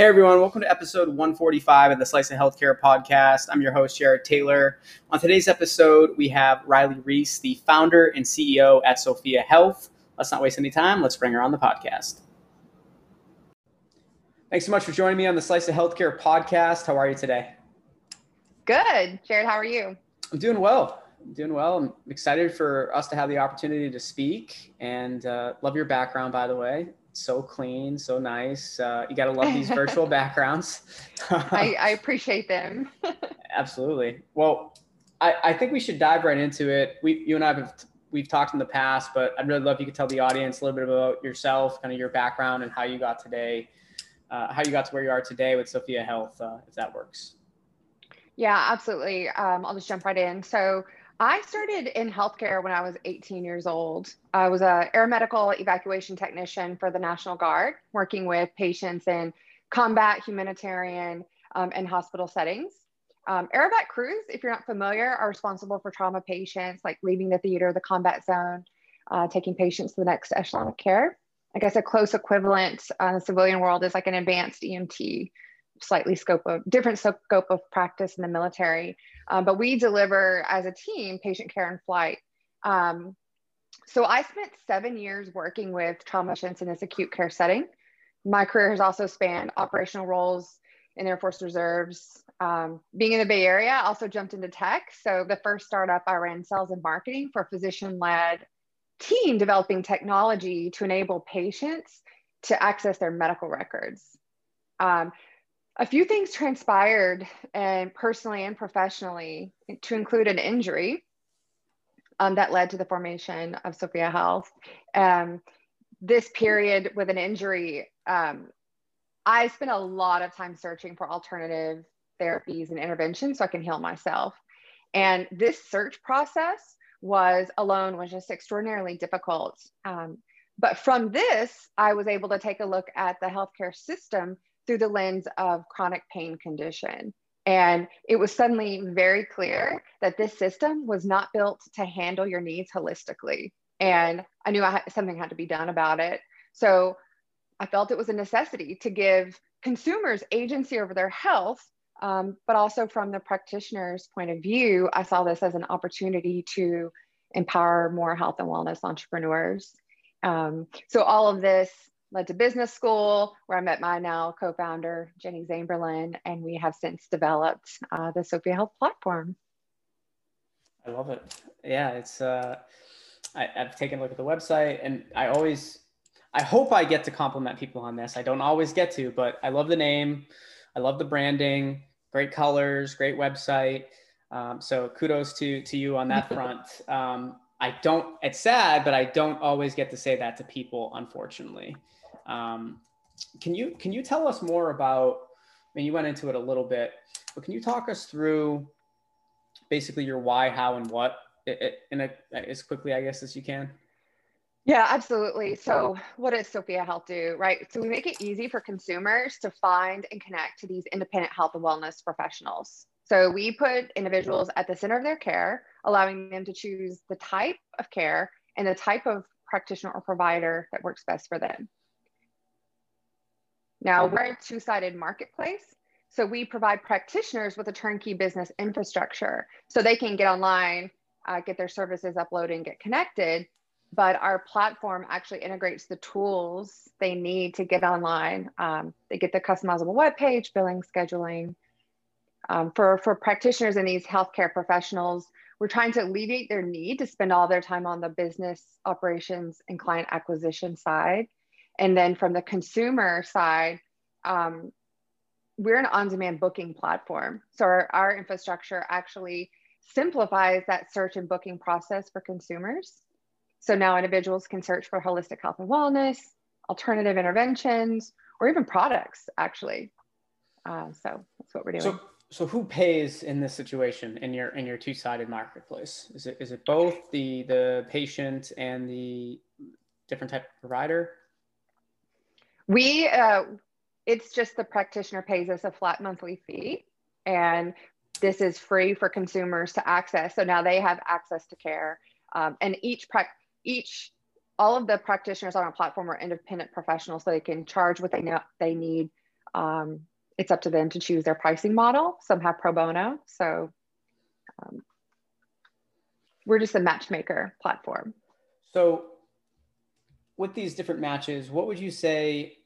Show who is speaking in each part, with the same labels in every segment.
Speaker 1: Hey everyone, welcome to episode 145 of the Slice of Healthcare podcast. I'm your host, Jared Taylor. On today's episode, we have Riley Reese, the founder and CEO at Sophia Health. Let's not waste any time. Let's bring her on the podcast. Thanks so much for joining me on the Slice of Healthcare podcast. How are you today?
Speaker 2: Good. Jared, how are you?
Speaker 1: I'm doing well. I'm doing well. I'm excited for us to have the opportunity to speak and uh, love your background, by the way so clean, so nice. Uh, you got to love these virtual backgrounds.
Speaker 2: I, I, appreciate them.
Speaker 1: Absolutely. Well, I, I think we should dive right into it. We, you and I have we've talked in the past, but I'd really love if you could tell the audience a little bit about yourself, kind of your background, and how you got today, uh, how you got to where you are today with Sophia Health, uh, if that works.
Speaker 2: Yeah, absolutely. Um, I'll just jump right in. So I started in healthcare when I was 18 years old. I was a air medical evacuation technician for the National Guard, working with patients in combat, humanitarian, um, and hospital settings. Um, crews, if you're not familiar, are responsible for trauma patients, like leaving the theater, the combat zone, uh, taking patients to the next echelon of care. I guess a close equivalent uh, in the civilian world is like an advanced EMT, slightly scope of different scope of practice in the military. Um, but we deliver as a team patient care in flight. Um, so I spent seven years working with trauma patients in this acute care setting. My career has also spanned operational roles in Air Force Reserves. Um, being in the Bay Area, I also jumped into tech. So the first startup I ran sales and marketing for a physician-led team developing technology to enable patients to access their medical records. Um, a few things transpired and personally and professionally to include an injury um, that led to the formation of Sophia Health. Um, this period with an injury, um, I spent a lot of time searching for alternative therapies and interventions so I can heal myself. And this search process was alone was just extraordinarily difficult. Um, but from this, I was able to take a look at the healthcare system through the lens of chronic pain condition. And it was suddenly very clear that this system was not built to handle your needs holistically. And I knew I had, something had to be done about it. So I felt it was a necessity to give consumers agency over their health, um, but also from the practitioner's point of view, I saw this as an opportunity to empower more health and wellness entrepreneurs. Um, so all of this led to business school where I met my now co-founder, Jenny Zamberlin, and we have since developed uh, the Sophia Health platform.
Speaker 1: I love it. Yeah, it's, uh, I, I've taken a look at the website and I always, I hope I get to compliment people on this. I don't always get to, but I love the name. I love the branding, great colors, great website. Um, so kudos to, to you on that front. Um, I don't, it's sad, but I don't always get to say that to people, unfortunately. Um, can you can you tell us more about? I mean, you went into it a little bit, but can you talk us through basically your why, how, and what in a, as quickly, I guess, as you can?
Speaker 2: Yeah, absolutely. So, what does Sophia Health do? Right. So, we make it easy for consumers to find and connect to these independent health and wellness professionals. So, we put individuals at the center of their care, allowing them to choose the type of care and the type of practitioner or provider that works best for them. Now we're a two-sided marketplace. So we provide practitioners with a turnkey business infrastructure so they can get online, uh, get their services uploaded and get connected. But our platform actually integrates the tools they need to get online. Um, they get the customizable web page, billing, scheduling. Um, for, for practitioners and these healthcare professionals, we're trying to alleviate their need to spend all their time on the business operations and client acquisition side and then from the consumer side, um, we're an on-demand booking platform. So our, our infrastructure actually simplifies that search and booking process for consumers. So now individuals can search for holistic health and wellness, alternative interventions, or even products actually. Uh, so that's what we're doing.
Speaker 1: So, so who pays in this situation in your in your two-sided marketplace? Is it is it both the the patient and the different type of provider?
Speaker 2: We, uh, it's just the practitioner pays us a flat monthly fee, and this is free for consumers to access. So now they have access to care, um, and each each all of the practitioners on our platform are independent professionals, so they can charge what they know they need Um, it's up to them to choose their pricing model. Some have pro bono. So um, we're just a matchmaker platform.
Speaker 1: So with these different matches, what would you say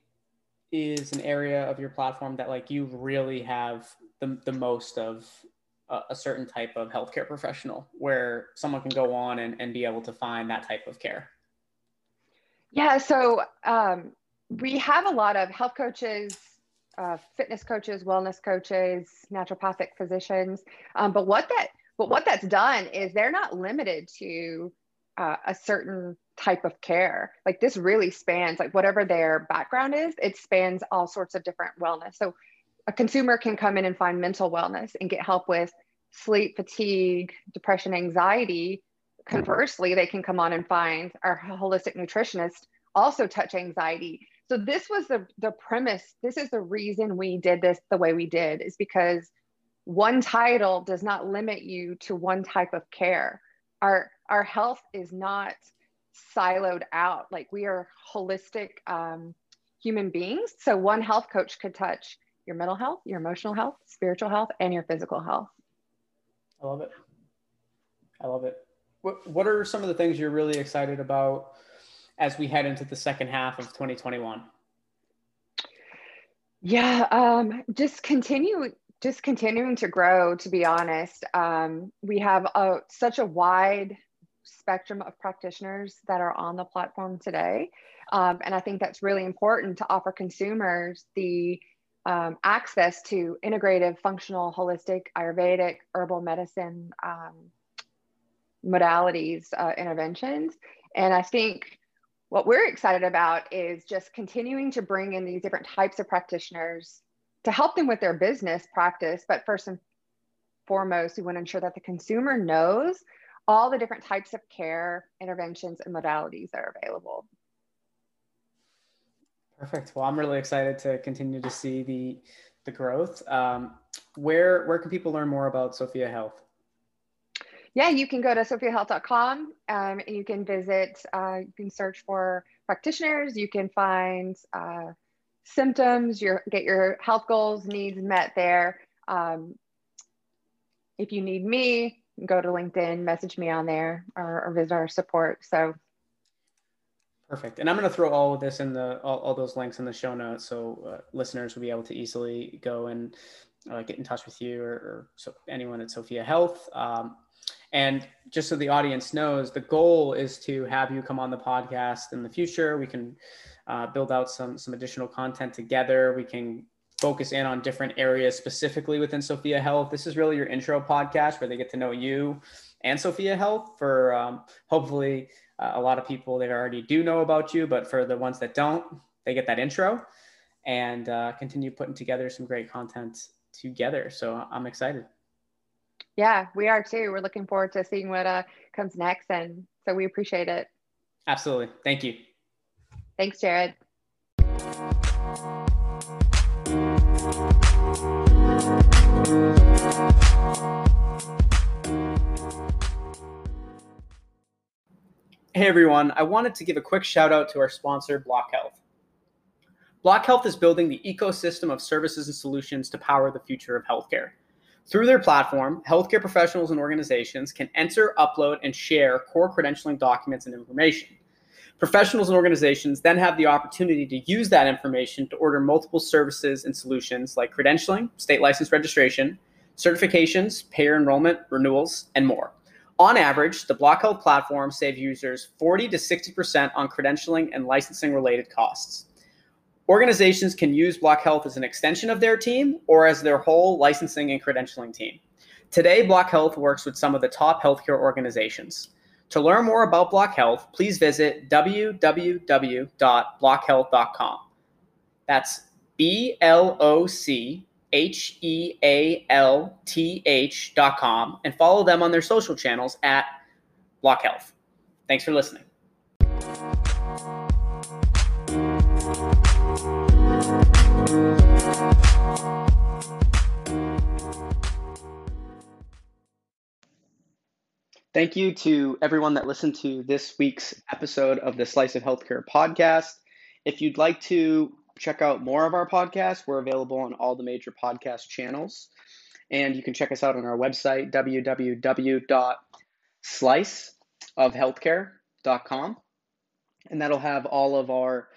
Speaker 1: is an area of your platform that like you really have the, the most of a, a certain type of healthcare professional where someone can go on and, and be able to find that type of care?
Speaker 2: Yeah, so um, we have a lot of health coaches, uh, fitness coaches, wellness coaches, naturopathic physicians. Um, but what that but what that's done is they're not limited to uh, a certain type of care. Like this really spans like whatever their background is, it spans all sorts of different wellness. So a consumer can come in and find mental wellness and get help with sleep, fatigue, depression, anxiety. Conversely, they can come on and find our holistic nutritionist also touch anxiety. So this was the the premise. This is the reason we did this the way we did is because one title does not limit you to one type of care. Our our health is not siloed out. Like we are holistic um, human beings. So one health coach could touch your mental health, your emotional health, spiritual health, and your physical health.
Speaker 1: I love it. I love it. What, what are some of the things you're really excited about as we head into the second half of 2021?
Speaker 2: Yeah, um, just continue, just continuing to grow. To be honest, um, we have a, such a wide spectrum of practitioners that are on the platform today, um, and I think that's really important to offer consumers the um, access to integrative, functional, holistic, Ayurvedic, herbal medicine um, modalities, uh, interventions. And I think what we're excited about is just continuing to bring in these different types of practitioners to help them with their business practice. But first and foremost, we want to ensure that the consumer knows all the different types of care, interventions, and modalities that are available.
Speaker 1: Perfect. Well, I'm really excited to continue to see the the growth. Um, where where can people learn more about Sophia Health?
Speaker 2: Yeah, you can go to sophiahealth.com um, and you can visit. Uh, you can search for practitioners. You can find uh, symptoms. Your get your health goals needs met there. Um, if you need me, go to LinkedIn, message me on there, or, or visit our support. So
Speaker 1: Perfect. And I'm going to throw all of this in the all, all those links in the show notes, so uh, listeners will be able to easily go and uh, get in touch with you or, or so anyone at Sophia Health. Um, and just so the audience knows, the goal is to have you come on the podcast in the future. We can uh, build out some some additional content together. We can focus in on different areas specifically within Sophia Health. This is really your intro podcast where they get to know you and Sophia Health for um, hopefully uh, a lot of people that already do know about you, but for the ones that don't, they get that intro and uh, continue putting together some great content together. So I'm excited.
Speaker 2: Yeah, we are too. We're looking forward to seeing what uh, comes next. And so we appreciate it.
Speaker 1: Absolutely. Thank you.
Speaker 2: Thanks, Jared.
Speaker 1: Hey everyone, I wanted to give a quick shout out to our sponsor, BlocHealth. Block Health is building the ecosystem of services and solutions to power the future of healthcare. Through their platform, healthcare professionals and organizations can enter, upload, and share core credentialing documents and information. Professionals and organizations then have the opportunity to use that information to order multiple services and solutions like credentialing, state license registration, certifications, payer enrollment, renewals, and more. On average, the BlocHealth platform saves users 40 to 60% on credentialing and licensing related costs. Organizations can use BlocHealth as an extension of their team or as their whole licensing and credentialing team. Today, BlocHealth works with some of the top healthcare organizations. To learn more about BlocHealth, please visit www.blochealth.com. That's B L O C H E A L T H dot com and follow them on their social channels at BlocHealth. Thanks for listening. Thank you to everyone that listened to this week's episode of the Slice of Healthcare podcast. If you'd like to check out more of our podcasts, we're available on all the major podcast channels. And you can check us out on our website, www.sliceofhealthcare.com. And that'll have all of our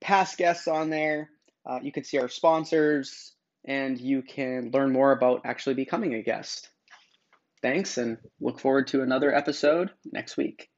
Speaker 1: past guests on there. Uh, you can see our sponsors and you can learn more about actually becoming a guest. Thanks and look forward to another episode next week.